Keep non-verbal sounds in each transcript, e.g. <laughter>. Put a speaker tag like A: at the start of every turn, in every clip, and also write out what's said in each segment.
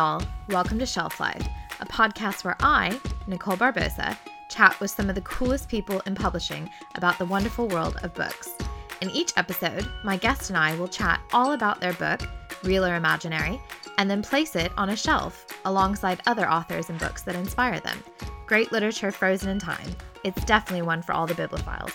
A: Y'all. Welcome to Shelf Life, a podcast where I, Nicole Barbosa, chat with some of the coolest people in publishing about the wonderful world of books. In each episode, my guest and I will chat all about their book, real or imaginary, and then place it on a shelf alongside other authors and books that inspire them. Great literature frozen in time. It's definitely one for all the bibliophiles.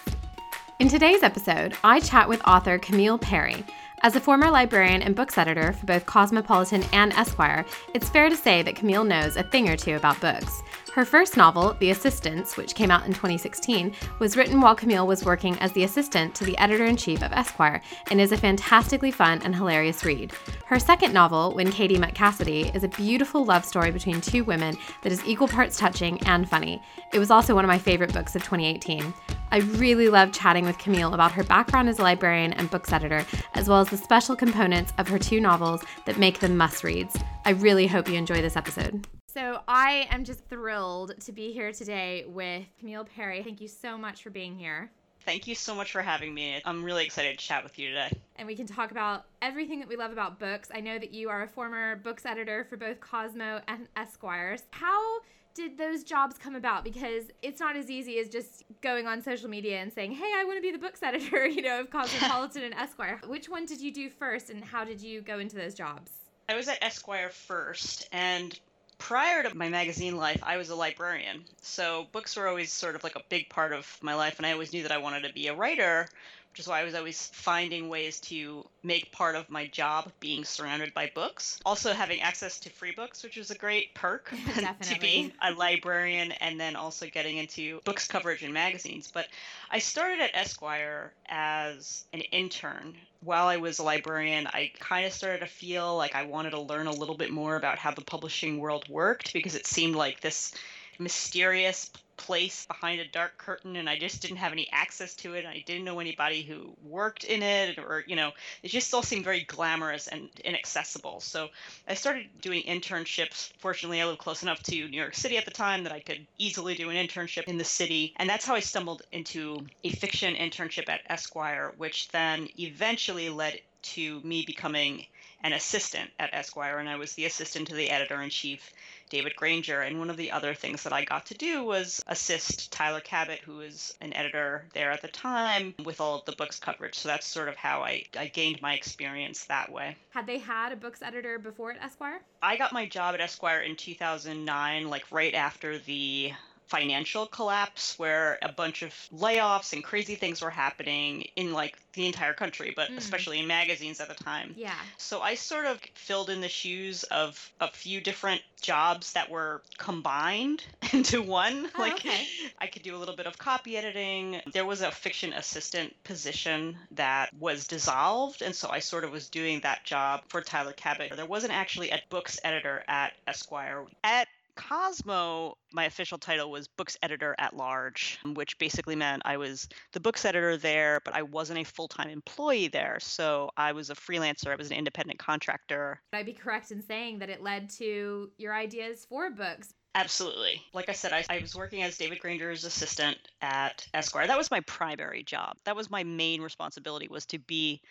B: In today's episode, I chat with author Camille Perri. As a former librarian and books editor for both Cosmopolitan and Esquire, it's fair to say that Camille knows a thing or two about books. Her first novel, The Assistants, which came out in 2016, was written while Camille was working as the assistant to the editor in chief of Esquire and is a fantastically fun and hilarious read. Her second novel, When Katie Met Cassidy, is a beautiful love story between two women that is equal parts touching and funny. It was also one of my favorite books of 2018. I really love chatting with Camille about her background as a librarian and books editor, as well as the special components of her two novels that make them must reads. I really hope you enjoy this episode. So I am just thrilled to be here today with Camille Perri. Thank you so much for being here.
C: Thank you so much for having me. I'm really excited to chat with you today.
B: And we can talk about everything that we love about books. I know that you are a former books editor for both Cosmo and Esquires. How did those jobs come about? Because it's not as easy as just going on social media and saying, hey, I want to be the books editor, <laughs> you know, of Cosmopolitan and Esquire. Which one did you do first and how did you go into those jobs?
C: I was at Esquire first, and prior to my magazine life, I was a librarian. So books were always sort of like a big part of my life, and I always knew that I wanted to be a writer, which is why I was always finding ways to make part of my job being surrounded by books. Also, having access to free books, which was a great perk <laughs> <laughs> to being a librarian and then also getting into books coverage in magazines. But I started at Esquire as an intern while I was a librarian, I kind of started to feel like I wanted to learn a little bit more about how the publishing world worked because it seemed like this mysterious place behind a dark curtain and I just didn't have any access to it. I didn't know anybody who worked in it or, you know, it just all seemed very glamorous and inaccessible. So I started doing internships. Fortunately, I lived close enough to New York City at the time that I could easily do an internship in the city. And that's how I stumbled into a fiction internship at Esquire, which then eventually led to me becoming an assistant at Esquire, and I was the assistant to the editor in chief David Granger. And one of the other things that I got to do was assist Tyler Cabot, who was an editor there at the time, with all of the books coverage. So that's sort of how I, I gained my experience that way.
B: Had they had a books editor before at Esquire?
C: I got my job at Esquire in 2009, like right after the financial collapse where a bunch of layoffs and crazy things were happening in like the entire country, but mm. especially in magazines at the time.
B: Yeah.
C: So I sort of filled in the shoes of a few different jobs that were combined <laughs> into one.
B: Oh,
C: like
B: okay.
C: I could do a little bit of copy editing. There was a fiction assistant position that was dissolved, and so I sort of was doing that job for Tyler Cabot. There wasn't actually a books editor at Esquire. At Cosmo, my official title was books editor at large, um, which basically meant I was the books editor there, but I wasn't a full time employee there. So I was a freelancer, I was an independent contractor.
B: Would I be correct in saying that it led to your ideas for books?
C: Absolutely. Like I said, I, I, was working as David Granger's assistant at Esquire. That was my primary job. That was my main responsibility was to be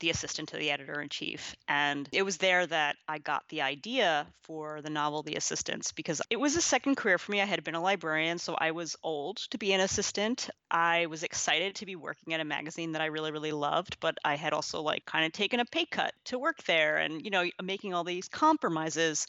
C: the assistant to the editor in chief. And it was there that I got the idea for the novel The Assistants because it was a second career for me. I had been a librarian, so I was old to be an assistant. I was excited to be working at a magazine that I really, really loved, but I had also like kind of taken a pay cut to work there and, you know, making all these compromises.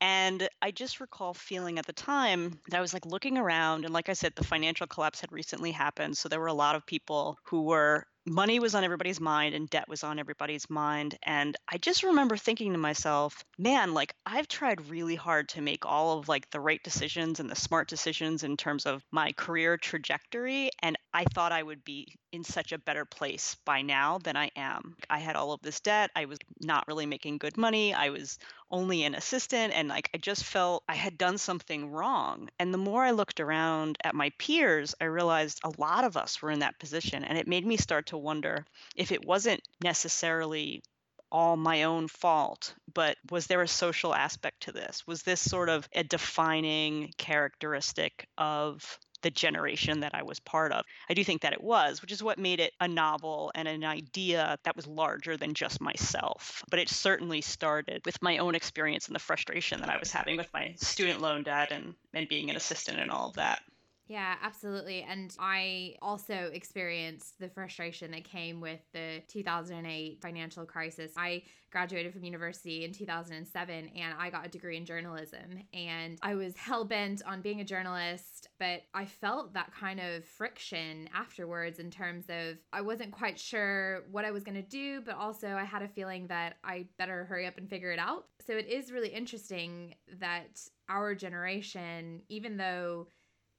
C: And I just recall feeling at the time that I was like looking around and like I said, the financial collapse had recently happened. So there were a lot of people who were money was on everybody's mind and debt was on everybody's mind. And I just remember thinking to myself, man, like I've tried really hard to make all of like the right decisions and the smart decisions in terms of my career trajectory. And I thought I would be in such a better place by now than I am. I had all of this debt. I was not really making good money. I was only an assistant and like I just felt I had done something wrong. And the more I looked around at my peers, I realized a lot of us were in that position and it made me start to wonder if it wasn't necessarily all my own fault, but was there a social aspect to this? Was this sort of a defining characteristic of the generation that I was part of. I do think that it was, which is what made it a novel and an idea that was larger than just myself. But it certainly started with my own experience and the frustration that I was having with my student loan debt and, and being an assistant and all of that.
B: Yeah, absolutely. And I also experienced the frustration that came with the 2008 financial crisis. I graduated from university in 2007 and I got a degree in journalism. And I was hell bent on being a journalist, but I felt that kind of friction afterwards in terms of I wasn't quite sure what I was going to do, but also I had a feeling that I better hurry up and figure it out. So it is really interesting that our generation, even though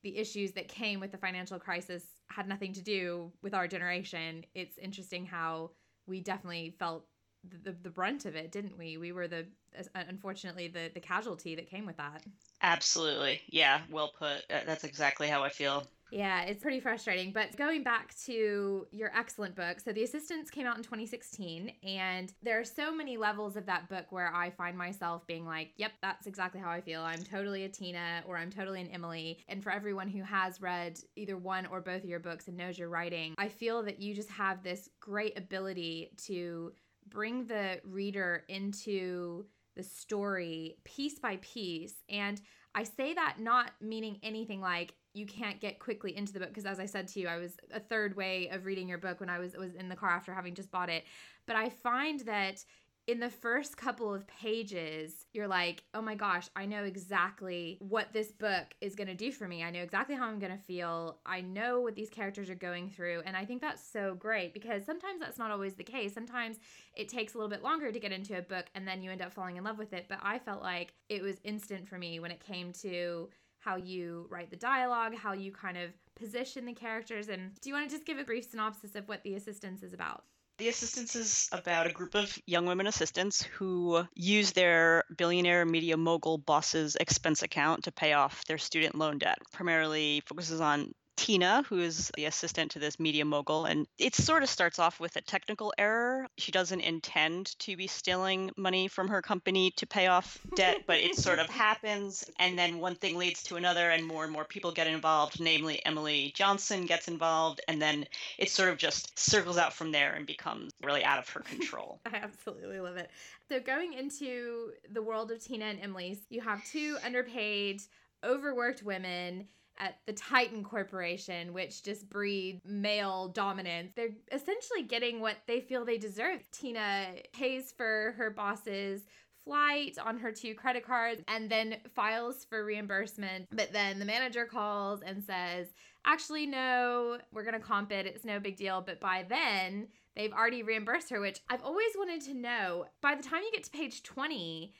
B: the issues that came with the financial crisis had nothing to do with our generation. It's interesting how we definitely felt the, the, brunt of it, didn't we? We were the unfortunately the the casualty that came with that.
C: Absolutely. Yeah, well put. Uh, that's exactly how I feel.
B: Yeah, it's pretty frustrating. But going back to your excellent book, so The Assistants came out in 2016, and there are so many levels of that book where I find myself being like, yep, that's exactly how I feel. I'm totally a Tina or I'm totally an Emily. And for everyone who has read either one or both of your books and knows your writing, I feel that you just have this great ability to bring the reader into the story piece by piece. And I say that not meaning anything like you can't get quickly into the book because as I said to you, I was a third way of reading your book when I was was in the car after having just bought it. But I find that in the first couple of pages, you're like, oh my gosh, I know exactly what this book is going to do for me. I know exactly how I'm going to feel. I know what these characters are going through. And I think that's so great because sometimes that's not always the case. Sometimes it takes a little bit longer to get into a book and then you end up falling in love with it. But I felt like it was instant for me when it came to how you write the dialogue, how you kind of position the characters. And do you want to just give a brief synopsis of what The Assistants is about?
C: The Assistants is about a group of young women assistants who use their billionaire media mogul boss's expense account to pay off their student loan debt. Primarily focuses on Tina, who is the assistant to this media mogul. And it sort of starts off with a technical error. She doesn't intend to be stealing money from her company to pay off debt, but it sort of <laughs> happens. And then one thing leads to another, and more and more people get involved, namely Emily Johnson gets involved. And then it sort of just circles out from there and becomes really out of her control. <laughs>
B: I absolutely love it. So, going into the world of Tina and Emily's, you have two underpaid, overworked women at the Titan Corporation, which just breeds male dominance. They're essentially getting what they feel they deserve. Tina pays for her boss's flight on her two credit cards and then files for reimbursement. But then the manager calls and says, actually, no, we're going to comp it. It's no big deal. But by then, they've already reimbursed her, which I've always wanted to know. By the time you get to page 20,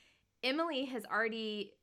B: Emily has already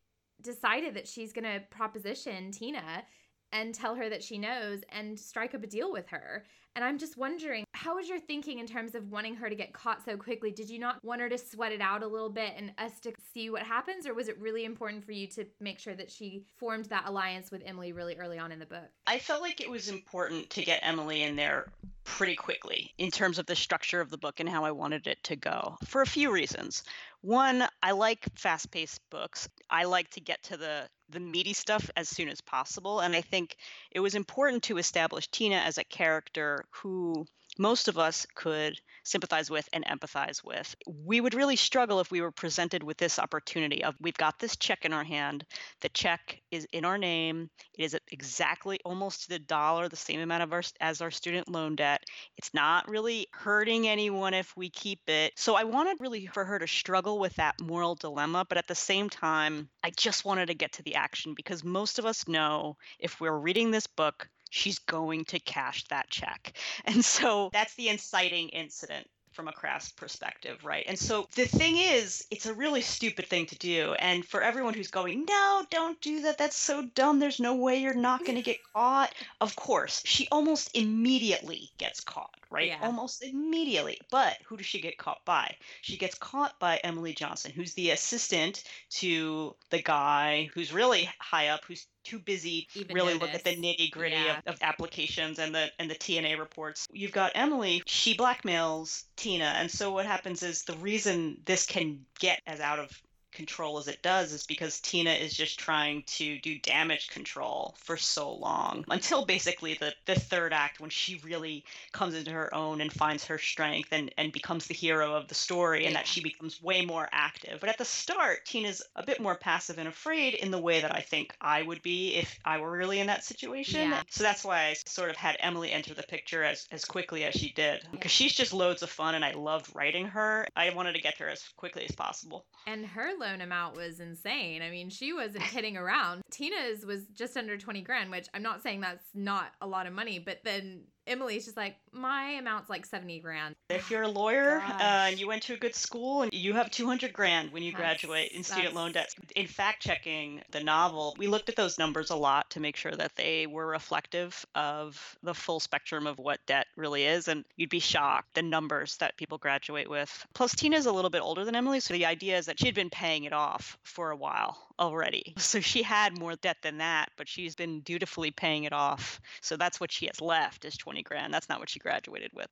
B: decided that she's going to proposition Tina and tell her that she knows and strike up a deal with her. And I'm just wondering, how was your thinking in terms of wanting her to get caught so quickly? Did you not want her to sweat it out a little bit and us to see what happens? Or was it really important for you to make sure that she formed that alliance with Emily really early on in the book?
C: I felt like it was important to get Emily in there pretty quickly in terms of the structure of the book and how I wanted it to go for a few reasons. One, I like fast-paced books. I like to get to the the meaty stuff as soon as possible and I think it was important to establish Tina as a character who most of us could sympathize with and empathize with. We would really struggle if we were presented with this opportunity of we've got this check in our hand. The check is in our name. It is exactly almost to the dollar the same amount of our as our student loan debt. It's not really hurting anyone if we keep it. So I wanted really for her to struggle with that moral dilemma, but at the same time, I just wanted to get to the action because most of us know if we're reading this book she's going to cash that check. <laughs> And so that's the inciting incident from a crass perspective, right? And so the thing is, it's a really stupid thing to do. And for everyone who's going, no, don't do that. That's so dumb. There's no way you're not going to get <laughs> caught. Of course, she almost immediately gets caught, right? Yeah. Almost immediately. But who does she get caught by? She gets caught by Emily Johnson, who's the assistant to the guy who's really high up, who's too busy Even really notice. look at the nitty gritty yeah. of, of, applications and the and the TNA reports. You've got Emily, she blackmails Tina, and so what happens is the reason this can get as out of control as it does is because Tina is just trying to do damage control for so long until basically the, the third act when she really comes into her own and finds her strength and, and becomes the hero of the story and that she becomes way more active. But at the start, Tina's a bit more passive and afraid in the way that I think I would be if I were really in that situation.
B: Yeah.
C: So that's why I sort of had Emily enter the picture as, as quickly as she did because she's just loads of fun and I loved writing her. I wanted to get her as quickly as possible.
B: And her loan amount was insane. I mean, she wasn't kidding around. Tina's was just under 20 grand, which I'm not saying that's not a lot of money, but then Emily's just like, my amount's like 70 grand.
C: If you're a lawyer uh, and you went to a good school and you have 200 grand when you
B: That's-
C: graduate in student loan debt, in fact checking the novel, we looked at those numbers a lot to make sure that they were reflective of the full spectrum of what debt really is. And you'd be shocked the numbers that people graduate with. Plus, Tina's a little bit older than Emily. So the idea is that she'd been paying it off for a while already. <laughs> So she had more debt than that, but she's been dutifully paying it off. So that's what she has left is 20 grand. That's not what she graduated with.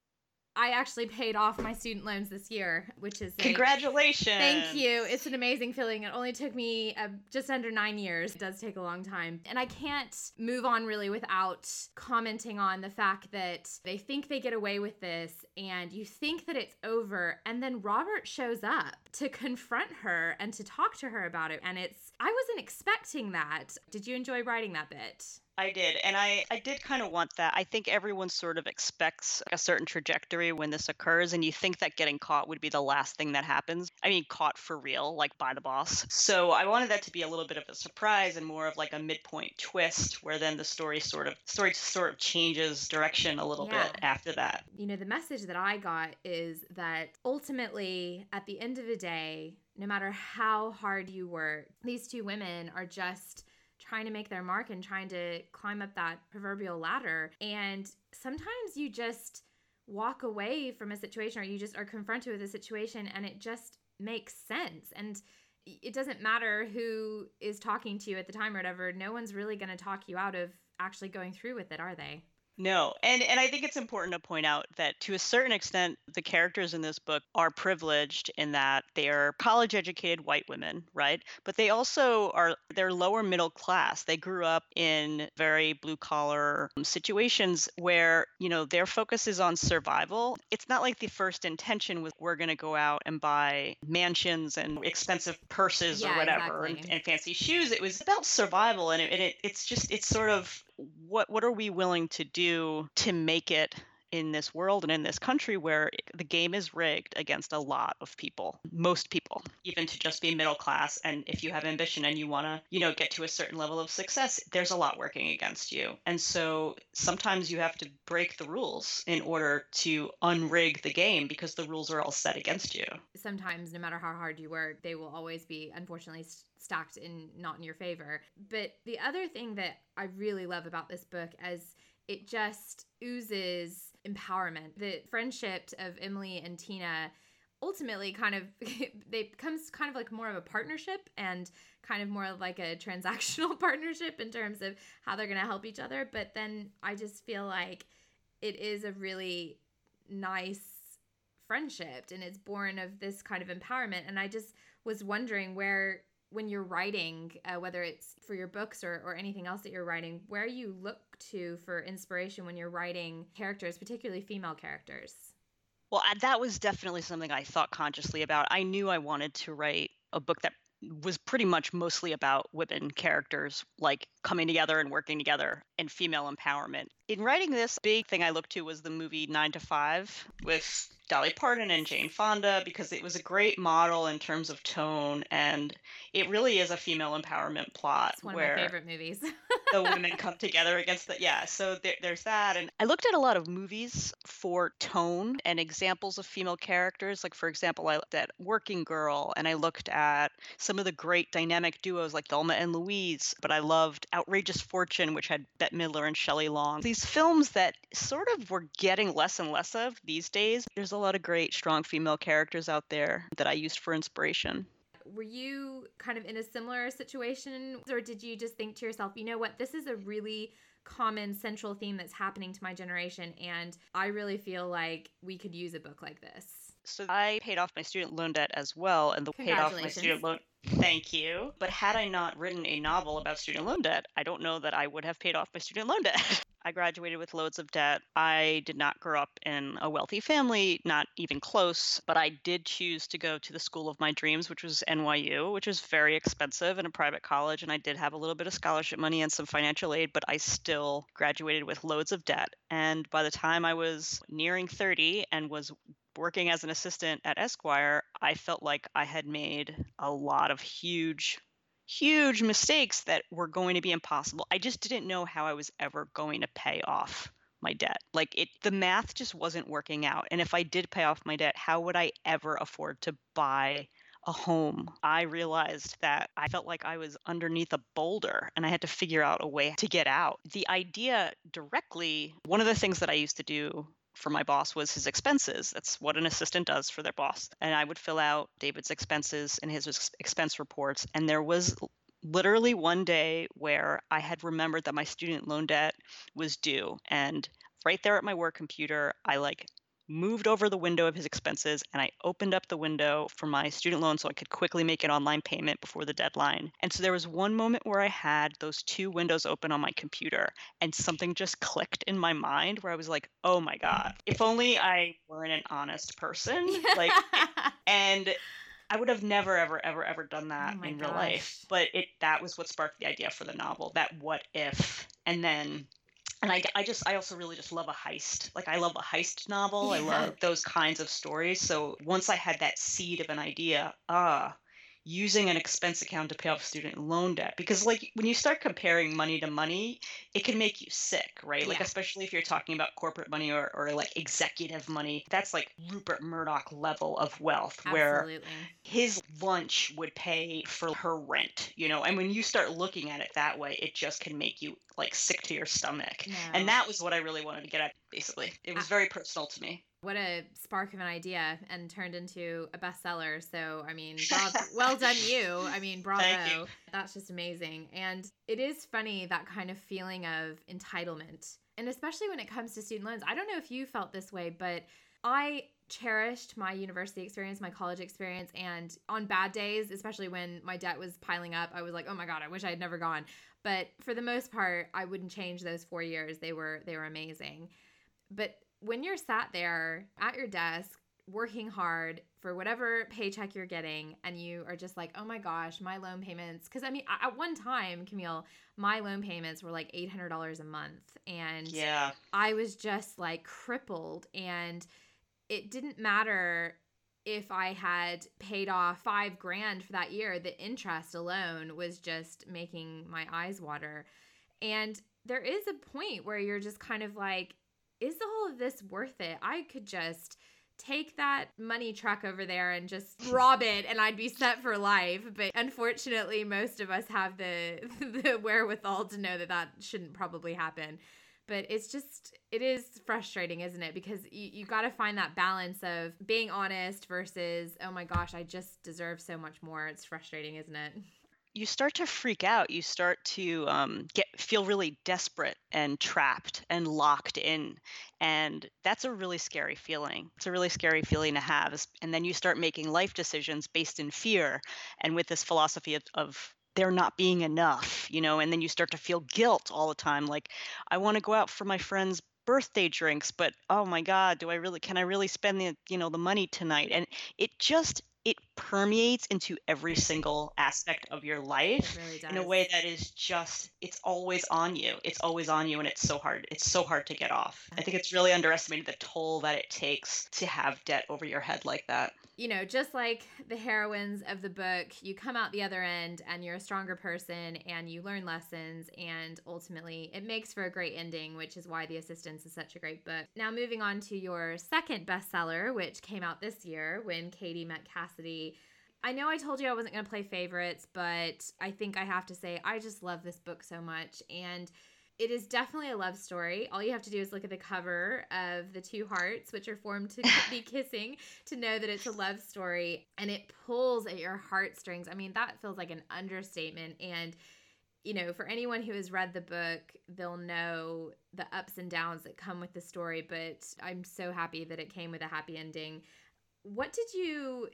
B: I actually paid off my student loans this year, which is a-
C: Congratulations.
B: Thank you. It's an amazing feeling. It only took me uh, just under nine years. It does take a long time. And I can't move on really without commenting on the fact that they think they get away with this and you think that it's over. And then Robert shows up to confront her and to talk to her about it. And it's, I wasn't expecting that. Did you enjoy writing that bit?
C: I did. And I, I did kind of want that. I think everyone sort of expects a certain trajectory when this occurs, and you think that getting caught would be the last thing that happens. I mean, caught for real, like by the boss. So I wanted that to be a little bit of a surprise and more of like a midpoint twist where then the story sort of story sort of changes direction a little
B: Yeah.
C: bit after that.
B: you know, the message that I got is that ultimately, at the end of the day, no matter how hard you work, these two women are just trying to make their mark and trying to climb up that proverbial ladder. And sometimes you just walk away from a situation or you just are confronted with a situation and it just makes sense. And it doesn't matter who is talking to you at the time or whatever, no one's really going to talk you out of actually going through with it, are they?
C: No, and and I think it's important to point out that to a certain extent, the characters in this book are privileged in that they are college-educated white women, right? But they also are they're lower middle class. They grew up in very blue-collar um, situations where you know their focus is on survival. It's not like the first intention was we're going to go out and buy mansions and expensive purses
B: Yeah,
C: or whatever
B: exactly.
C: and, and fancy shoes. It was about survival, and it, and it it's just it's sort of what what are we willing to do to make it in this world and in this country where the game is rigged against a lot of people most people even to just be middle class. And if you have ambition and you want to you know get to a certain level of success there's a lot working against you. And so sometimes you have to break the rules in order to unrig the game because the rules are all set against you.
B: Sometimes no matter how hard you work they will always be unfortunately stacked in not in your favor. But the other thing that i really love about this book is it just oozes empowerment. The friendship of emily and tina ultimately kind of <laughs> they becomes kind of like more of a partnership and kind of more like a <laughs> transactional partnership in terms of how they're going to help each other. But then i just feel like it is a really nice friendship and it's born of this kind of empowerment. And i just was wondering where when you're writing uh, whether it's for your books or, or anything else that you're writing where you look to for inspiration when you're writing characters particularly female characters
C: Well, that was definitely something I thought consciously about. I knew I wanted to write a book that was pretty much mostly about women characters like coming together and working together and female empowerment. In writing this, big thing I looked to was the movie 9 to 5 with Dolly Parton and Jane Fonda because it was a great model in terms of tone and it really is a female empowerment plot
B: it's one
C: where
B: of my favorite movies
C: the <laughs> women come together against the yeah so there, there's that and i looked at a lot of movies for tone and examples of female characters like for example i looked at working girl and i looked at some of the great dynamic duos like thelma and louise but i loved outrageous fortune which had bette midler and shelley long. These films that sort of were getting less and less of these days there's a lot of great strong female characters out there that i used for inspiration.
B: Were you kind of in a similar situation or did you just think to yourself you know what? This is a really common central theme that's happening to my generation and i really feel like we could use a book like this
C: So I paid off my student loan debt as well, and the paid off my student loan. <laughs> Thank you. But had I not written a novel about student loan debt, I don't know that I would have paid off my student loan debt. <laughs> I graduated with loads of debt. I did not grow up in a wealthy family, not even close, but I did choose to go to the school of my dreams, which was NYU, which is very expensive and a private college. And I did have a little bit of scholarship money and some financial aid, but I still graduated with loads of debt. And by the time I was nearing 30 and was working as an assistant at Esquire, I felt like I had made a lot of huge, huge mistakes that were going to be impossible. I just didn't know how I was ever going to pay off my debt. Like it the math just wasn't working out. And if I did pay off my debt, how would I ever afford to buy a home, I realized that I felt like I was underneath a boulder and I had to figure out a way to get out. The idea directly, one of the things that I used to do for my boss was his expenses. That's what an assistant does for their boss. And I would fill out David's expenses and his expense reports. And there was literally one day where I had remembered that my student loan debt was due. And right there at my work computer, I like moved over the window of his expenses and I opened up the window for my student loan so I could quickly make an online payment before the deadline. And so there was one moment where I had those two windows open on my computer and something just clicked in my mind where I was like, "Oh my god, if only I weren't an honest person." Like <laughs> and I would have never, ever, ever, ever done that oh in real life. But it that was what sparked the idea for the novel. That what if, and then and I, I just i also really just love a heist. Like i love a heist novel. Yeah. i love those kinds of stories. So once i had that seed of an idea ah using an expense account to pay off student loan debt because like when you start comparing money to money it can make you sick right yeah. like especially if you're talking about corporate money or, or like executive money that's like rupert murdoch level of wealth Absolutely. where his lunch would pay for her rent you know and when you start looking at it that way it just can make you like sick to your stomach no. and that was what i really wanted to get at basically it uh, was very personal to me
B: what a spark of an idea and turned into a bestseller. So, I mean, <laughs> bravo, well done you. I mean, bravo. That's just amazing. And it is funny that kind of feeling of entitlement. And especially when it comes to student loans. I don't know if you felt this way, but I cherished my university experience, my college experience, and on bad days, especially when my debt was piling up, I was like, "Oh my god, I wish I had never gone." But for the most part, I wouldn't change those 4 years. They were they were amazing. But when you're sat there at your desk working hard for whatever paycheck you're getting and you are just like oh my gosh my loan payments because i mean at one time camille my loan payments were like $800 a month and
C: yeah.
B: I was just like crippled and it didn't matter if i had paid off five grand for that year the interest alone was just making my eyes water. And there is a point where you're just kind of like is all of this worth it? I could just take that money truck over there and just <laughs> rob it and I'd be set for life. But unfortunately, most of us have the <laughs> the wherewithal to know that that shouldn't probably happen. But it's just it is frustrating, isn't it? Because you, you got to find that balance of being honest versus, oh my gosh, I just deserve so much more. It's frustrating, isn't it?
C: You start to freak out. You start to um, get feel really desperate and trapped and locked in, and that's a really scary feeling. It's a really scary feeling to have. And then you start making life decisions based in fear, and with this philosophy of, of there not being enough, you know. And then you start to feel guilt all the time, like I want to go out for my friend's birthday drinks but oh my god do i really can i really spend the you know the money tonight and it just it permeates into every single aspect of your life really in a way that is just it's always on you it's always on you and it's so hard it's so hard to get off. I think it's really underestimated the toll that it takes to have debt over your head like that.
B: You know just like the heroines of the book you come out the other end and you're a stronger person and you learn lessons and ultimately it makes for a great ending which is why the assistants is such a great book. Now moving on to your second bestseller which came out this year when katie met cassidy I know I told you I wasn't going to play favorites, but I think I have to say I just love this book so much. And it is definitely a love story. All you have to do is look at the cover of the two hearts, which are formed to <laughs> be kissing, to know that it's a love story. And it pulls at your heartstrings. I mean, that feels like an understatement. And, you know, for anyone who has read the book, they'll know the ups and downs that come with the story. But I'm so happy that it came with a happy ending what did you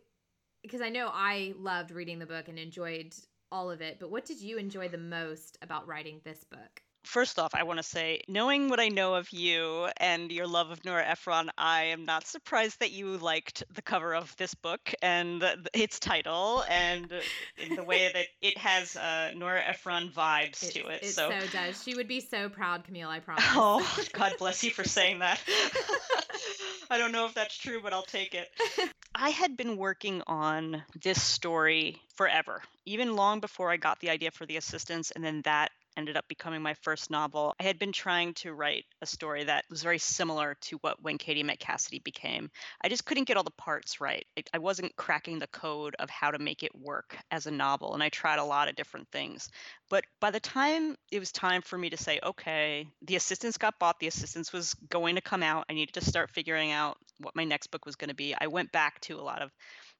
B: because I know I loved reading the book and enjoyed all of it, but what did you enjoy the most about writing this book?
C: First off, I want to say, knowing what I know of you and your love of Nora Ephron, I am not surprised that you liked the cover of this book and its title and in the way that it has uh, Nora Ephron vibes
B: it,
C: to it.
B: It
C: so.
B: so does. She would be so proud, Camille. I <laughs> promise.
C: Oh, God bless you for saying that. <laughs> I don't know if that's true, but I'll take it. <laughs> I had been working on this story forever, even long before I got the idea for the assistants, and then that ended up becoming my first novel. I had been trying to write a story that was very similar to what When Katie Met Cassidy became. I just couldn't get all the parts right. I wasn't cracking the code of how to make it work as a novel, and I tried a lot of different things. But by the time it was time for me to say, okay, the assistants got bought, the assistants was going to come out, I needed to start figuring out what my next book was going to be. I went back to a lot of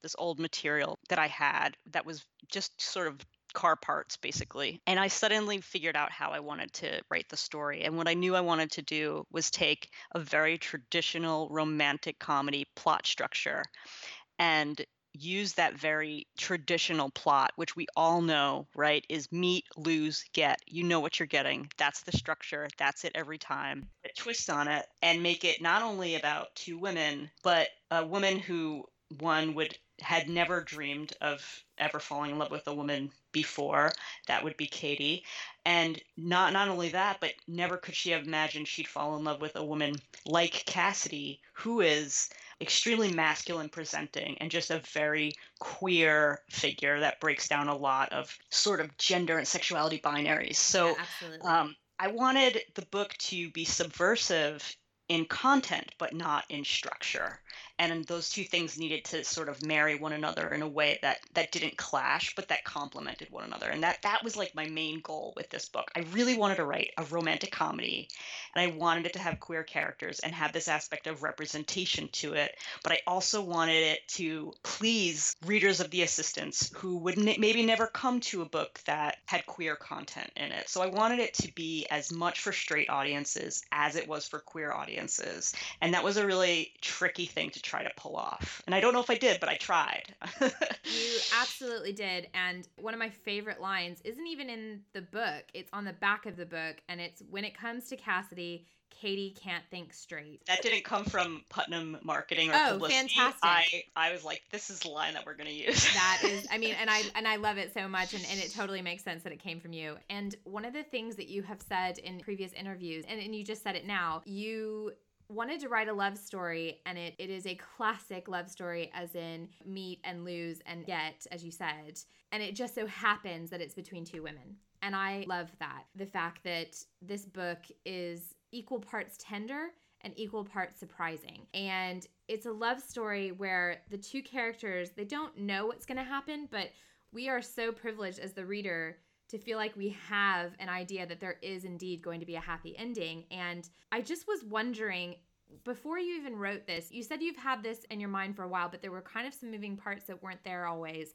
C: this old material that I had that was just sort of car parts basically and i suddenly figured out how i wanted to write the story and what i knew i wanted to do was take a very traditional romantic comedy plot structure and use that very traditional plot which we all know right is meet lose get. You know what you're getting. That's the structure. That's it every time. Twist on it and make it not only about two women but a woman who one would had never dreamed of ever falling in love with a woman before. That would be Katie. And not not only that, but never could she have imagined she'd fall in love with a woman like Cassidy, who is extremely masculine presenting and just a very queer figure that breaks down a lot of sort of gender and sexuality binaries. So
B: yeah,
C: um, I wanted the book to be subversive in content, but not in structure and those two things needed to sort of marry one another in a way that that didn't clash but that complemented one another. And that that was like my main goal with this book. I really wanted to write a romantic comedy and i wanted it to have queer characters and have this aspect of representation to it but i also wanted it to please readers of the assistants who would n- maybe never come to a book that had queer content in it. So i wanted it to be as much for straight audiences as it was for queer audiences. And that was a really tricky thing to try to pull off. And I don't know if I did, but I tried. <laughs>
B: you absolutely did. And one of my favorite lines isn't even in the book, it's on the back of the book. And it's when it comes to Cassidy, Katie can't think straight.
C: That didn't come from Putnam marketing or
B: oh,
C: publicity.
B: fantastic.
C: I, I was like, this is the line that we're gonna use.
B: that is I <laughs> mean, and I and I love it so much and, and it totally makes sense that it came from you. And one of the things that you have said in previous interviews, and, and you just said it now, you wanted to write a love story and it, it is a classic love story as in meet and lose and get as you said. And it just so happens that it's between two women. And i love that. The fact that this book is equal parts tender and equal parts surprising. And it's a love story where the two characters they don't know what's going to happen but we are so privileged as the reader to feel like we have an idea that there is indeed going to be a happy ending. And I just was wondering before you even wrote this, you said you've had this in your mind for a while, but there were kind of some moving parts that weren't there always.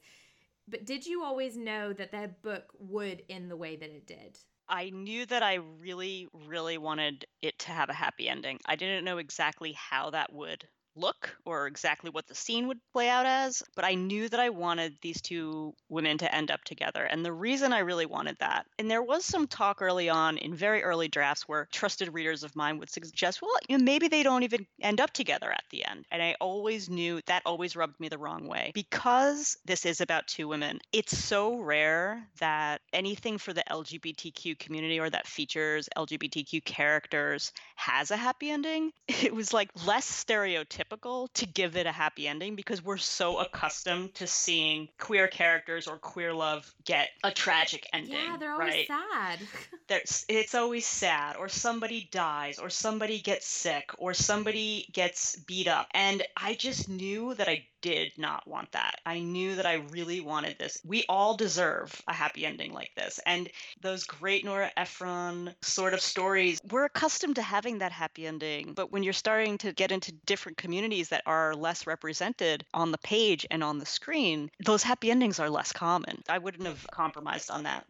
B: But did you always know that that book would end the way that it did?
C: I knew that I really, really wanted it to have a happy ending. I didn't know exactly how that would look or exactly what the scene would play out as, but I knew that I wanted these two women to end up together. And the reason I really wanted that, and there was some talk early on in very early drafts where trusted readers of mine would suggest, well, you know, maybe they don't even end up together at the end. And I always knew that always rubbed me the wrong way. Because this is about two women, it's so rare that anything for the LGBTQ community or that features LGBTQ characters has a happy ending. <laughs> It was like less stereotypical typical to give it a happy ending because we're so accustomed to seeing queer characters or queer love get a tragic ending.
B: Yeah, they're always
C: right?
B: sad. <laughs>
C: There's, it's always sad, or somebody dies, or somebody gets sick, or somebody gets beat up. And I just knew that I did not want that. I knew that I really wanted this. We all deserve a happy ending like this. And those great Nora Ephron sort of stories, we're accustomed to having that happy ending. But when you're starting to get into different communities that are less represented on the page and on the screen, those happy endings are less common. I wouldn't have compromised on that.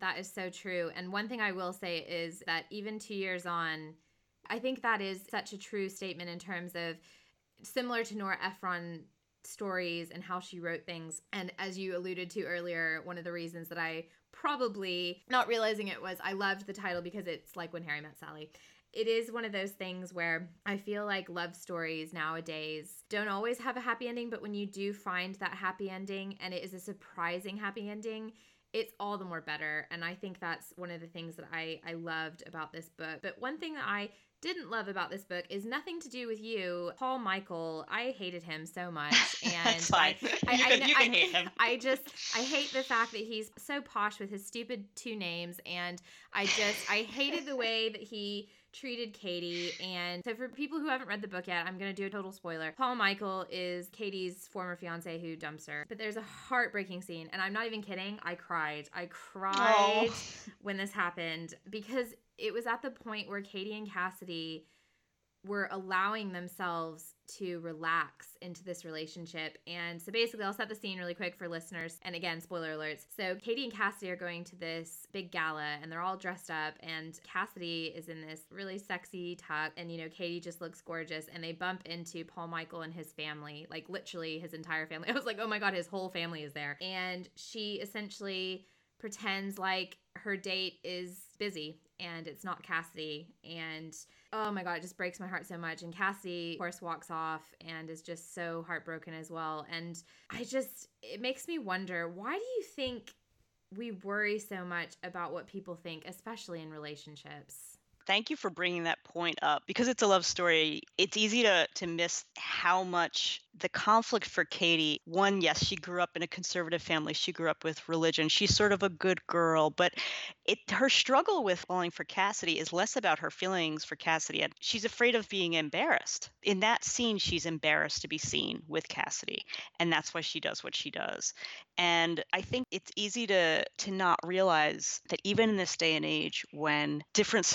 B: That is so true. And one thing I will say is that even two years on, I think that is such a true statement in terms of similar to Nora Ephron stories and how she wrote things. And as you alluded to earlier, one of the reasons that I probably not realizing it was I loved the title because it's like when Harry met Sally it is one of those things where I feel like love stories nowadays don't always have a happy ending, but when you do find that happy ending and it is a surprising happy ending, it's all the more better. And I think that's one of the things that I, I loved about this book. But one thing that I didn't love about this book is nothing to do with you, Paul Michael. I hated him so much, <laughs> and I,
C: I, you, can, I, you can
B: I,
C: hate him.
B: I just I hate the fact that he's so posh with his stupid two names, and I just I hated the way that he treated Katie. And so, for people who haven't read the book yet, I'm going to do a total spoiler. Paul Michael is Katie's former fiance who dumps her. But there's a heartbreaking scene, and I'm not even kidding. I cried. I cried oh. when this happened because it was at the point where Katie and Cassidy were allowing themselves to relax into this relationship. And so basically, I'll set the scene really quick for listeners. And again, spoiler alerts. So Katie and Cassidy are going to this big gala and they're all dressed up. And Cassidy is in this really sexy tuck. And, you know, Katie just looks gorgeous. And they bump into Paul Michael and his family, like literally his entire family. <laughs> I was like, oh my God, his whole family is there. And she essentially pretends like her date is busy and it's not Cassidy. And oh my God, it just breaks my heart so much. And Cassidy, of course, walks off and is just so heartbroken as well. And I just, it makes me wonder why do you think we worry so much about what people think, especially in relationships?
C: Thank you for bringing that point up because it's a love story. It's easy to to miss how much the conflict for Katie. One, yes, she grew up in a conservative family. She grew up with religion. She's sort of a good girl, but it her struggle with falling for Cassidy is less about her feelings for Cassidy. And she's afraid of being embarrassed. In that scene, she's embarrassed to be seen with Cassidy, and that's why she does what she does. And I think it's easy to to not realize that even in this day and age when different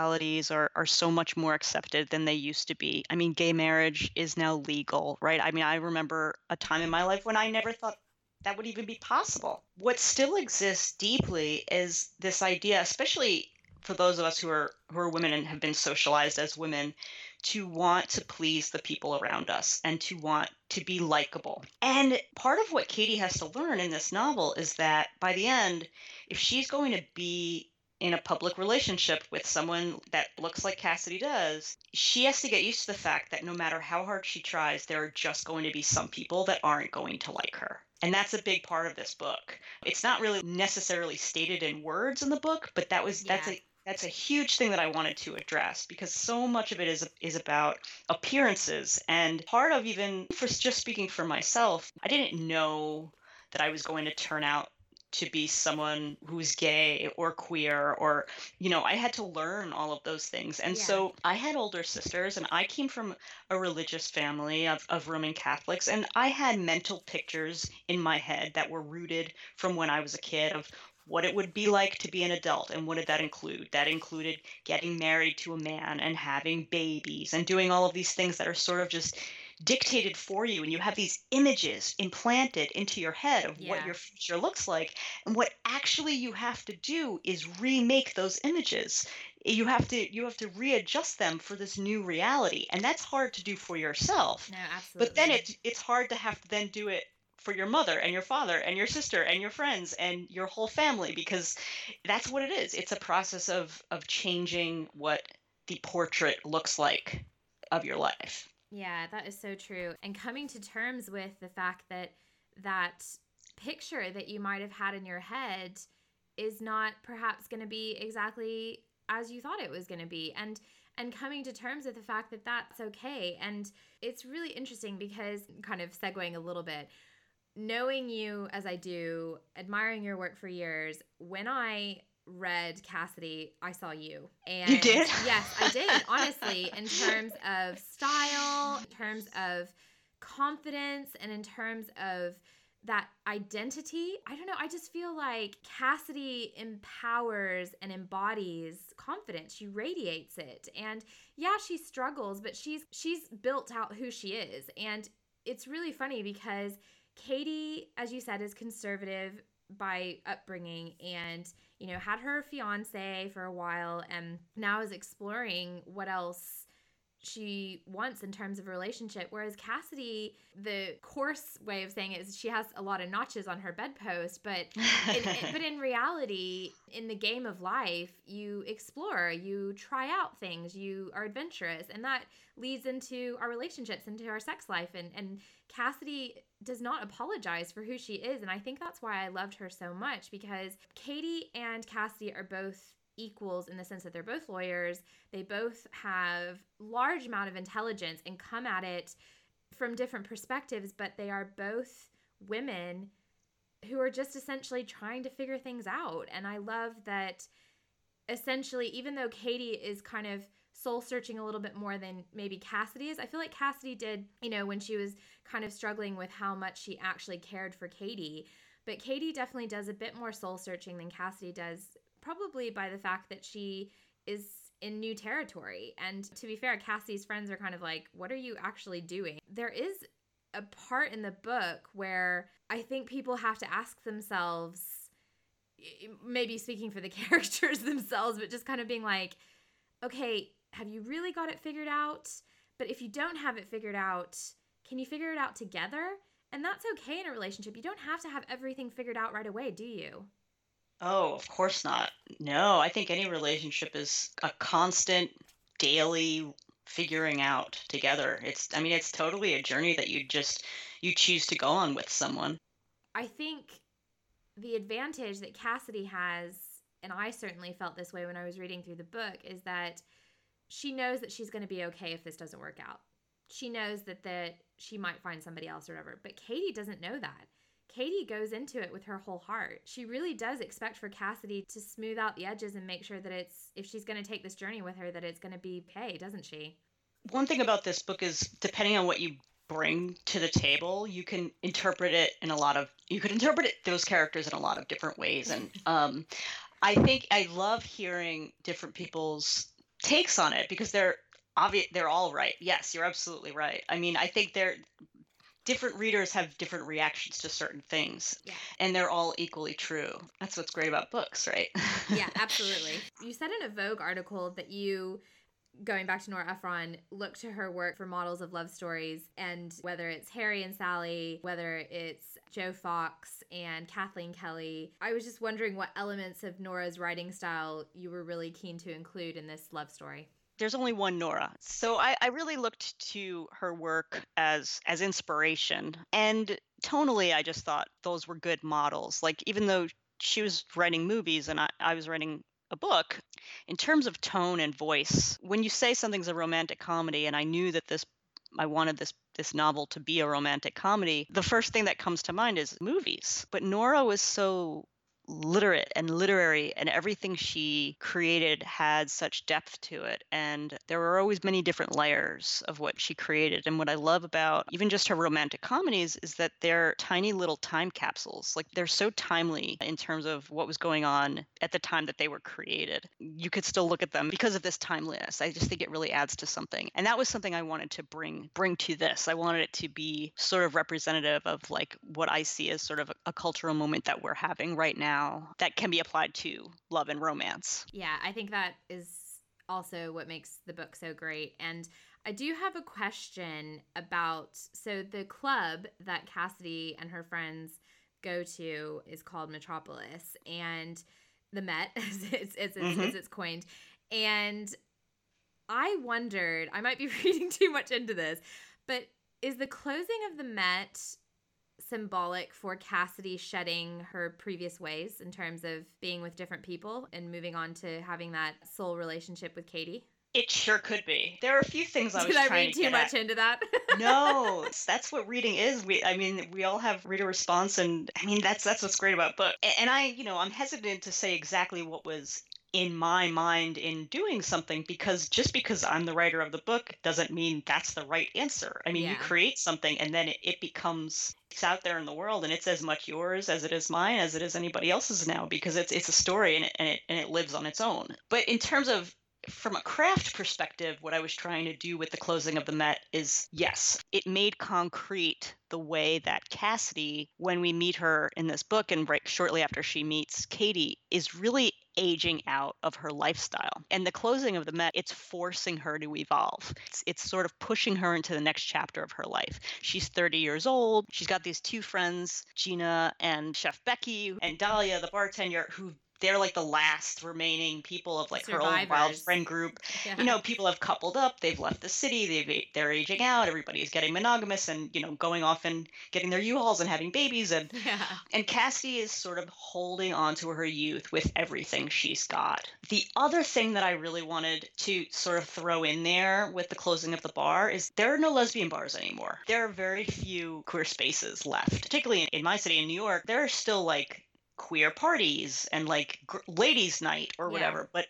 C: sexualities are are so much more accepted than they used to be. I mean, gay marriage is now legal, right? I mean, I remember a time in my life when I never thought that would even be possible. What still exists deeply is this idea, especially for those of us who are who are women and have been socialized as women to want to please the people around us and to want to be likable. And part of what Katie has to learn in this novel is that by the end, if she's going to be in a public relationship with someone that looks like Cassidy does, she has to get used to the fact that no matter how hard she tries, there are just going to be some people that aren't going to like her. And that's a big part of this book. It's not really necessarily stated in words in the book, but that was yeah. that's a that's a huge thing that I wanted to address because so much of it is is about appearances and part of even for just speaking for myself, I didn't know that I was going to turn out to be someone who's gay or queer or you know i had to learn all of those things and yeah. so i had older sisters and i came from a religious family of, of roman catholics and i had mental pictures in my head that were rooted from when i was a kid of what it would be like to be an adult. And what did that include? That included getting married to a man and having babies and doing all of these things that are sort of just dictated for you. And you have these images implanted into your head of yeah. what your future looks like. And what actually you have to do is remake those images. You have to you have to readjust them for this new reality. And that's hard to do for yourself.
B: No, absolutely.
C: But then it's it's hard to have to then do it for your mother and your father and your sister and your friends and your whole family because that's what it is it's a process of of changing what the portrait looks like of your life
B: yeah that is so true. And coming to terms with the fact that that picture that you might have had in your head is not perhaps going to be exactly as you thought it was going to be. And and coming to terms with the fact that that's okay. And it's really interesting because kind of segueing a little bit knowing you as I do, admiring your work for years, when I read Cassidy, I saw you.
C: And you did?
B: yes, I did. Honestly, in terms of style, in terms of confidence, and in terms of that identity. I don't know. I just feel like Cassidy empowers and embodies confidence. She radiates it. And yeah, she struggles, but she's she's built out who she is. And it's really funny because Katie, as you said, is conservative by upbringing and, you know, had her fiance for a while and now is exploring what else she wants in terms of a relationship. Whereas Cassidy, the coarse way of saying it is she has a lot of notches on her bedpost, but <laughs> in, but in reality, in the game of life, you explore, you try out things, you are adventurous, and that leads into our relationships, into our sex life. And and Cassidy does not apologize for who she is, and I think that's why I loved her so much because Katie and Cassidy are both equals in the sense that they're both lawyers. They both have large amount of intelligence and come at it from different perspectives, but they are both women who are just essentially trying to figure things out. And I love that essentially even though Katie is kind of soul searching a little bit more than maybe Cassidy is. I feel like Cassidy did, you know, when she was kind of struggling with how much she actually cared for Katie. But Katie definitely does a bit more soul searching than Cassidy does probably by the fact that she is in new territory. And to be fair, Cassie's friends are kind of like, what are you actually doing? There is a part in the book where I think people have to ask themselves, maybe speaking for the <laughs> characters themselves, but just kind of being like, okay, have you really got it figured out? But if you don't have it figured out, can you figure it out together? And that's okay in a relationship. You don't have to have everything figured out right away, do you?
C: Oh, of course not. No, I think any relationship is a constant daily figuring out together. It's I mean it's totally a journey that you just you choose to go on with someone.
B: I think the advantage that Cassidy has and I certainly felt this way when I was reading through the book is that she knows that she's going to be okay if this doesn't work out. She knows that that she might find somebody else or whatever. But Katie doesn't know that. Katie goes into it with her whole heart. She really does expect for Cassidy to smooth out the edges and make sure that it's, if she's going to take this journey with her, that it's going to be okay, doesn't she?
C: One thing about this book is depending on what you bring to the table, you can interpret it in a lot of, you could interpret it, those characters in a lot of different ways. And <laughs> um, I think I love hearing different people's takes on it because they're obvious they're all right yes you're absolutely right i mean i think they're different readers have different reactions to certain things yeah. and they're all equally true that's what's great about books right
B: yeah <laughs> absolutely you said in a vogue article that you going back to Nora Ephron, look to her work for models of love stories. And whether it's Harry and Sally, whether it's Joe Fox and Kathleen Kelly, I was just wondering what elements of Nora's writing style you were really keen to include in this love story
C: there's only one Nora. So I, I really looked to her work as as inspiration. And tonally I just thought those were good models. Like even though she was writing movies and I, I was writing a book, in terms of tone and voice, when you say something's a romantic comedy, and I knew that this I wanted this this novel to be a romantic comedy, the first thing that comes to mind is movies. But Nora was so literate and literary and everything she created had such depth to it. And there were always many different layers of what she created. And what i love about even just her romantic comedies is that they're tiny little time capsules. Like they're so timely in terms of what was going on at the time that they were created. You could still look at them because of this timeliness. I just think it really adds to something. And that was something i wanted to bring bring to this. I wanted it to be sort of representative of like what i see as sort of a, a cultural moment that we're having right now now that can be applied to love and romance.
B: Yeah, I think that is also what makes the book so great. And I do have a question about so the club that Cassidy and her friends go to is called Metropolis and the Met <laughs> as it's, it's, mm-hmm. as it's coined. And I wondered, I might be <laughs> reading too much into this, but is the closing of the Met symbolic for Cassidy shedding her previous ways in terms of being with different people and moving on to having that soul relationship with Katie?
C: It sure could be. There are a few things I <laughs> was
B: Did
C: I
B: read too much
C: at.
B: into that? <laughs>
C: no, that's what reading is. We, I mean, we all have reader response, and I mean that's that's what's great about book. And I, you know, I'm hesitant to say exactly what was in my mind in doing something because just because I'm the writer of the book doesn't mean that's the right answer. I mean, yeah. you create something and then it, it becomes it's out there in the world and it's as much yours as it is mine as it is anybody else's now because it's it's a story and it, and it and it lives on its own. But in terms of from a craft perspective, what I was trying to do with the closing of the Met is yes, it made concrete the way that Cassidy, when we meet her in this book and right shortly after she meets Katie, is really aging out of her lifestyle. And the closing of the Met, it's forcing her to evolve. It's, it's sort of pushing her into the next chapter of her life. She's 30 years old. She's got these two friends, Gina and Chef Becky, and Dahlia, the bartender, who they're like the last remaining people of like her old wild friend group. Yeah. You know, people have coupled up, they've left the city, they've they're aging out, everybody's getting monogamous and you know going off and getting their U-Hauls and having babies and <laughs> yeah. and Cassidy is sort of holding on to her youth with everything she's got. The other thing that I really wanted to sort of throw in there with the closing of the bar is there are no lesbian bars anymore. There are very few queer spaces left. Particularly in, in my city in New York, there are still like queer parties and like gr- ladies night or whatever yeah. but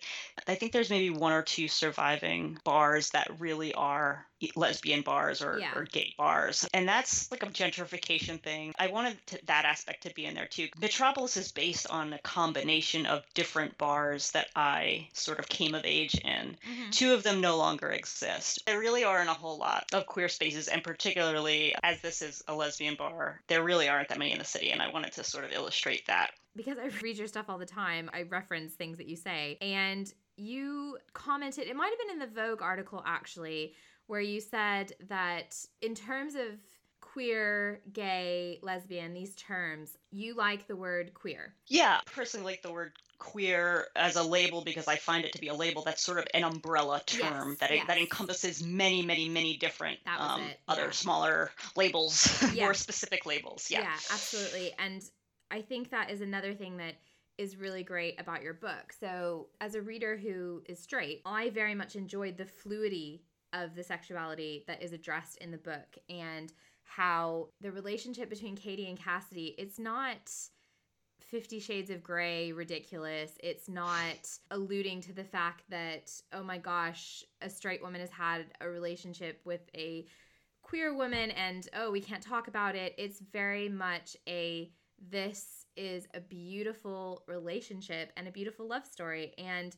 C: i think there's maybe one or two surviving bars that really are lesbian bars or, yeah. or gay bars and that's like a gentrification thing i wanted to, that aspect to be in there too metropolis is based on a combination of different bars that i sort of came of age in mm-hmm. two of them no longer exist there really aren't a whole lot of queer spaces and particularly as this is a lesbian bar there really aren't that many in the city and i wanted to sort of illustrate that
B: because I read your stuff all the time, I reference things that you say. And you commented, it might have been in the Vogue article actually, where you said that in terms of queer, gay, lesbian, these terms, you like the word queer.
C: Yeah, I personally like the word queer as a label because I find it to be a label that's sort of an umbrella term yes, that yes. that encompasses many, many, many different um, other smaller labels, <laughs> yeah. more specific labels. Yeah.
B: Yeah, absolutely. And I think that is another thing that is really great about your book. So, as a reader who is straight, I very much enjoyed the fluidity of the sexuality that is addressed in the book and how the relationship between Katie and Cassidy, it's not 50 Shades of Grey ridiculous. It's not alluding to the fact that, oh my gosh, a straight woman has had a relationship with a queer woman and, oh, we can't talk about it. It's very much a this is a beautiful relationship and a beautiful love story. And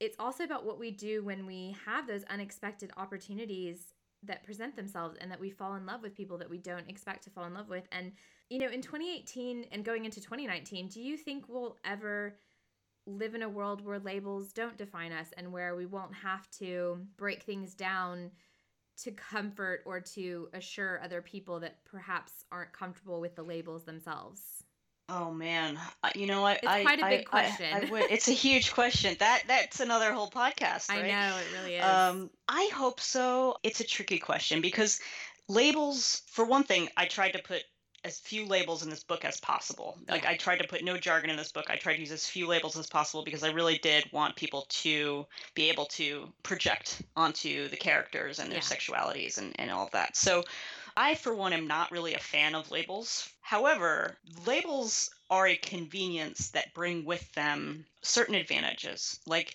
B: it's also about what we do when we have those unexpected opportunities that present themselves and that we fall in love with people that we don't expect to fall in love with. And, you know, in 2018 and going into 2019, do you think we'll ever live in a world where labels don't define us and where we won't have to break things down? to comfort or to assure other people that perhaps aren't comfortable with the labels themselves?
C: Oh man, you know what?
B: It's I, quite a big I, question.
C: I, I would, it's a huge question. That that's another whole podcast. Right?
B: I know it really is.
C: Um, I hope so. It's a tricky question because labels, for one thing, I tried to put as few labels in this book as possible. Like I tried to put no jargon in this book. I tried to use as few labels as possible because I really did want people to be able to project onto the characters and their yeah. sexualities and, and all of that. So I, for one, am not really a fan of labels. However, labels are a convenience that bring with them certain advantages. Like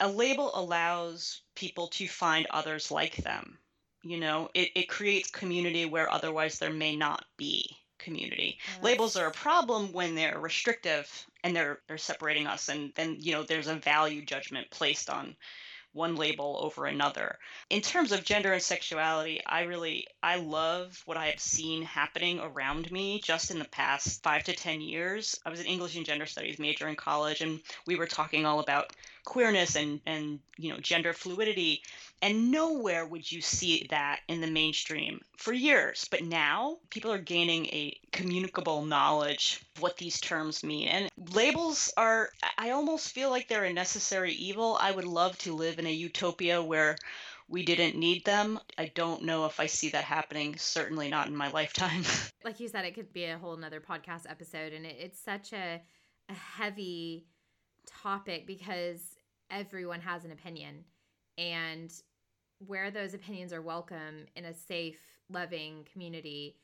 C: a label allows people to find others like them you know it, it creates community where otherwise there may not be community yes. labels are a problem when they're restrictive and they're they're separating us and then you know there's a value judgment placed on one label over another. In terms of gender and sexuality, I really I love what I have seen happening around me just in the past 5 to 10 years. I was an English and gender studies major in college and we were talking all about queerness and and you know gender fluidity and nowhere would you see that in the mainstream for years but now people are gaining a communicable knowledge of what these terms mean and labels are i almost feel like they're a necessary evil i would love to live in a utopia where we didn't need them. I don't know if I see that happening, certainly not in my lifetime. <laughs>
B: like you said, it could be a whole nother podcast episode. And it, it's such a, a heavy topic because everyone has an opinion and where those opinions are welcome in a safe loving community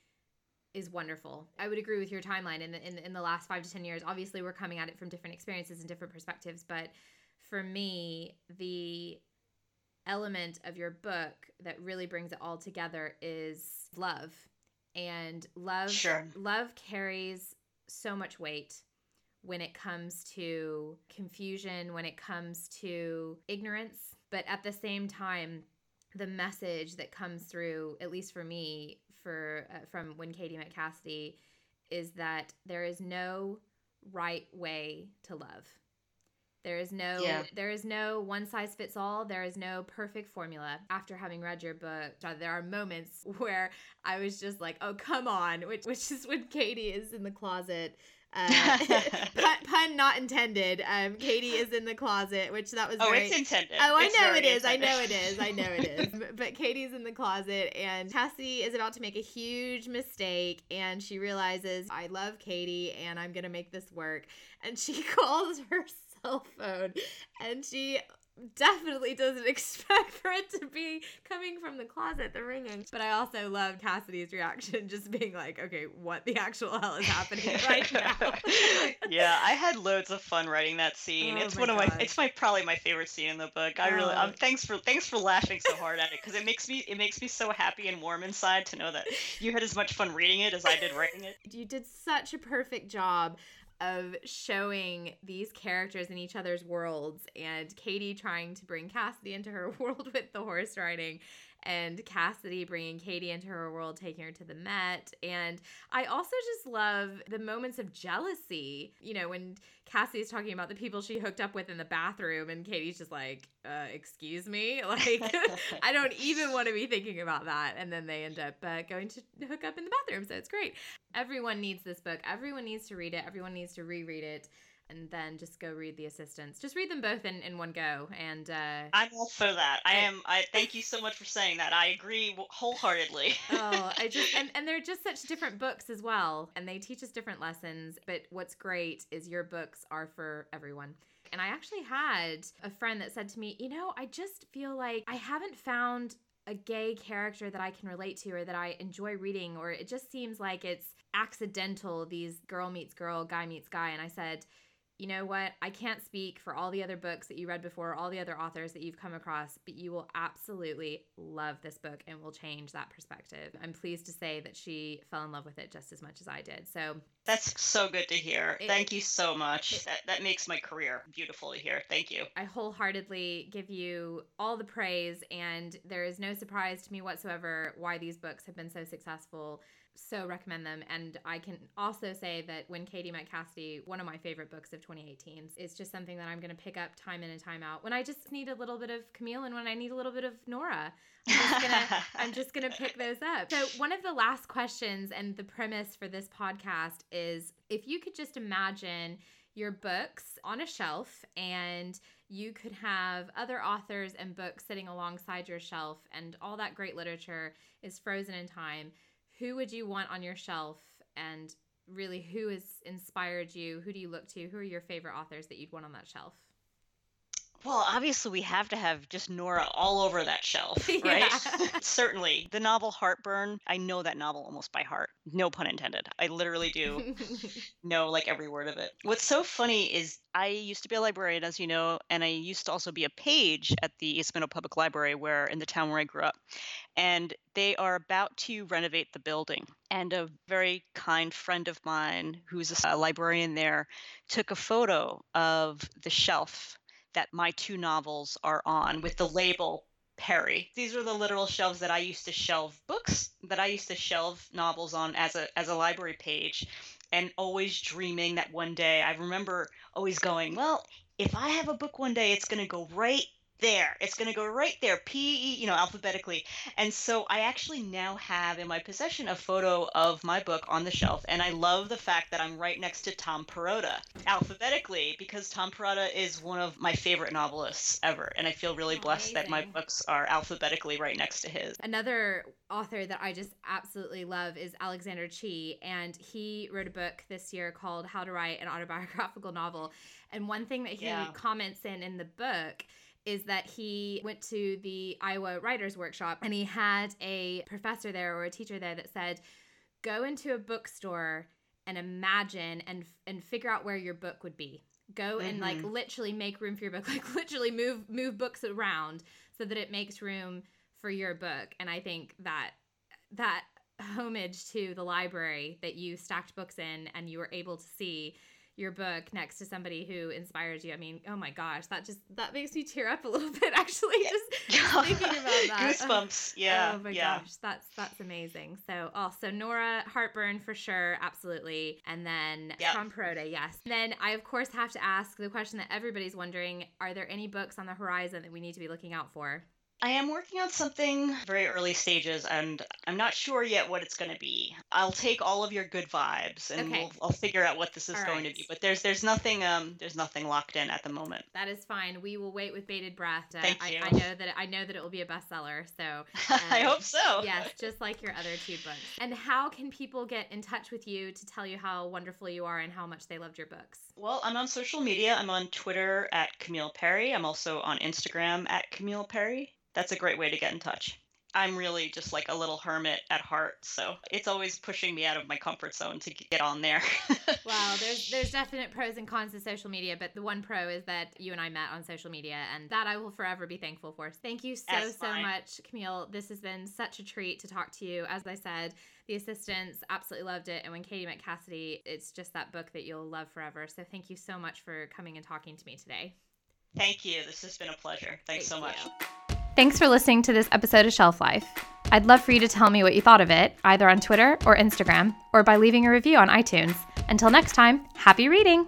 B: is wonderful. I would agree with your timeline in the, in, in the last 5 to 10 years. Obviously, we're coming at it from different experiences and different perspectives, but for me, the element of your book that really brings it all together is love. And love
C: sure.
B: love carries so much weight when it comes to confusion, when it comes to ignorance. But at the same time, the message that comes through, at least for me, for uh, from when Katie met Cassidy, is that there is no right way to love. There is no
C: Yeah.
B: there is no one size fits all. There is no perfect formula. After having read your book, there are moments <laughs> where I was just like, "Oh, come on," which which is when Katie is in the closet. Uh, <laughs> <laughs> pun, pun not intended. Um, Katie is in the closet, which that was
C: oh,
B: very.
C: it's intended.
B: Oh, I
C: It's
B: know it is. I know it is. I know it is. <laughs> But- Katie's in the closet, and Cassie is about to make a huge mistake, and she realizes, I love Katie, and I'm going to make this work. And she calls her cell phone, and she definitely doesn't <laughs> expect for it to be coming from the closet, the ringing. But I also love Cassidy's reaction, <laughs> just being like, okay, what the actual hell is happening <laughs> right now?
C: yeah, I had loads of fun writing that scene.
B: Oh
C: it's one of my it's my probably my favorite scene in the book. I really
B: Oh.
C: um, thanks for thanks for laughing so hard at it because it makes me it makes me so happy and warm inside to know that you had as much fun reading it as I did writing it.
B: you did such a perfect job of showing these characters in each other's worlds and Katie trying to bring Cassidy into her <laughs> world with the horse riding and Cassidy bringing Katie into her world taking her to the Met and I also just love the moments of jealousy you know when Cassie's talking about the people she hooked up with in the bathroom and Katie's just like uh, excuse me <laughs> like I don't even want to be thinking about that and then they end up uh, going to hook up in the bathroom so it's great everyone needs this book. Everyone needs to read it. Everyone needs to reread it. And then just go read the assistants. Just read them both in, in one go. And uh,
C: I'm all for that. I am. I thank you so much for saying that. I agree wholeheartedly. <laughs>
B: oh, I just and, and they're just such different books as well. And they teach us different lessons. But what's great is your books are for everyone. And I actually had a friend that said to me, you know, I just feel like I haven't found a gay character that I can relate to or that I enjoy reading, or it just seems like it's accidental, these girl meets girl, guy meets guy. And I said, you know what? I can't speak for all the other books that you read before, all the other authors that you've come across, but you will absolutely love this book and will change that perspective. I'm pleased to say that she fell in love with it just as much as I did. So
C: That's so good to hear.
B: It-
C: Thank you so much. that that makes my career beautiful to hear. Thank you.
B: I wholeheartedly give you all the praise, and there is no surprise to me whatsoever why these books have been so successful. So recommend them. And I can also say that When Katie Met Cassidy, one of my favorite books of 2018, is just something that I'm going to pick up time in and time out when I just need a little bit of Camille and when I need a little bit of Nora. I'm just <laughs> just gonna pick those up. So one of the last questions and the premise for this podcast is if you could just imagine your books on a shelf and you could have other authors and books sitting alongside your shelf and all that great literature is frozen in time who would you want on your shelf? And really who has inspired you? Who do you look to? Who are your favorite authors that you'd want on that shelf
C: Well, obviously, we have to have just Nora all over that shelf, <laughs> right?
B: Yeah. <laughs>
C: Certainly. The novel Heartburn, I know that novel almost by heart. No pun intended. I literally do <laughs> know like every word of it. What's so funny is I used to be a librarian, as you know, and I used to also be a page at the East Meadow Public Library, where in the town where I grew up. And they are about to renovate the building. And a very kind friend of mine, who's a librarian there, took a photo of the shelf that my two novels are on with the label Perri. These were the literal shelves that I used to shelve books, that I used to shelve novels on as a as a library page, and always dreaming that one day. I remember always going, well, if I have a book one day, it's going to go right there. It's going to go right there, P E, you know, alphabetically. And so I actually now have in my possession a photo of my book on the shelf, and I love the fact that I'm right next to Tom Perrotta alphabetically because Tom Perrotta is one of my favorite novelists ever, and I feel really blessed that my books are alphabetically right next to his.
B: Another author that I just absolutely love is Alexander Chee, and he wrote a book this year called How to Write an Autobiographical Novel. And one thing that he
C: Yeah.
B: comments in in the book is that he went to the Iowa Writers Workshop and he had a professor there or a teacher there that said, "Go into a bookstore and imagine and and figure out where your book would be." Go and like mm-hmm. literally make room for your book, <laughs> like literally move move books around so that it makes room for your book. And I think that that homage to the library that you stacked books in and you were able to see your book next to somebody who inspires you. I mean, oh my gosh, that just that makes me tear up a little <laughs> bit actually
C: Yeah.
B: just <laughs> thinking about that.
C: Goosebumps. <laughs> Yeah.
B: Oh my
C: yeah.
B: gosh, that's that's amazing. So oh, also Nora Heartburn for sure, absolutely. And then
C: Yep.
B: Tom Perrotta, yes. Then I of course have to ask the question that everybody's wondering: Are there any books on the horizon that we need to be looking out for?
C: I am working on something very early stages, and I'm not sure yet what it's going to be. I'll take all of your good vibes, and
B: Okay.
C: we'll, I'll figure out what this is
B: All
C: going to be. But there's there's nothing um there's nothing locked in at the moment.
B: That is fine. We will wait with bated breath. Uh,
C: Thank
B: I,
C: you.
B: I know that I know that it will be a bestseller. So <laughs>
C: I
B: Um,
C: hope so.
B: yes, just like your other two books. And how can people get in touch with you to tell you how wonderful you are and how much they loved your books?
C: Well, I'm on social media. I'm on Twitter at Camille Perri. I'm also on Instagram at Camille Perri. That's a great way to get in touch. I'm really just like a little hermit at heart, so it's always pushing me out of my comfort zone to get on there. <laughs>
B: wow, there's there's definite pros and cons to social media, but the one pro is that you and I met on social media, and that I will forever be thankful for. Thank you so
C: That's
B: so
C: fine.
B: much, Camille. This has been such a treat to talk to you. As I said, the assistants absolutely loved it, and when Katie met Cassidy, it's just that book that you'll love forever. So thank you so much for coming and talking to me today.
C: Thank you. This has been a pleasure. Thanks so much.
B: you. Thanks for listening to this episode of Shelf Life. I'd love for you to tell me what you thought of it, either on Twitter or Instagram, or by leaving a review on iTunes. Until next time, happy reading!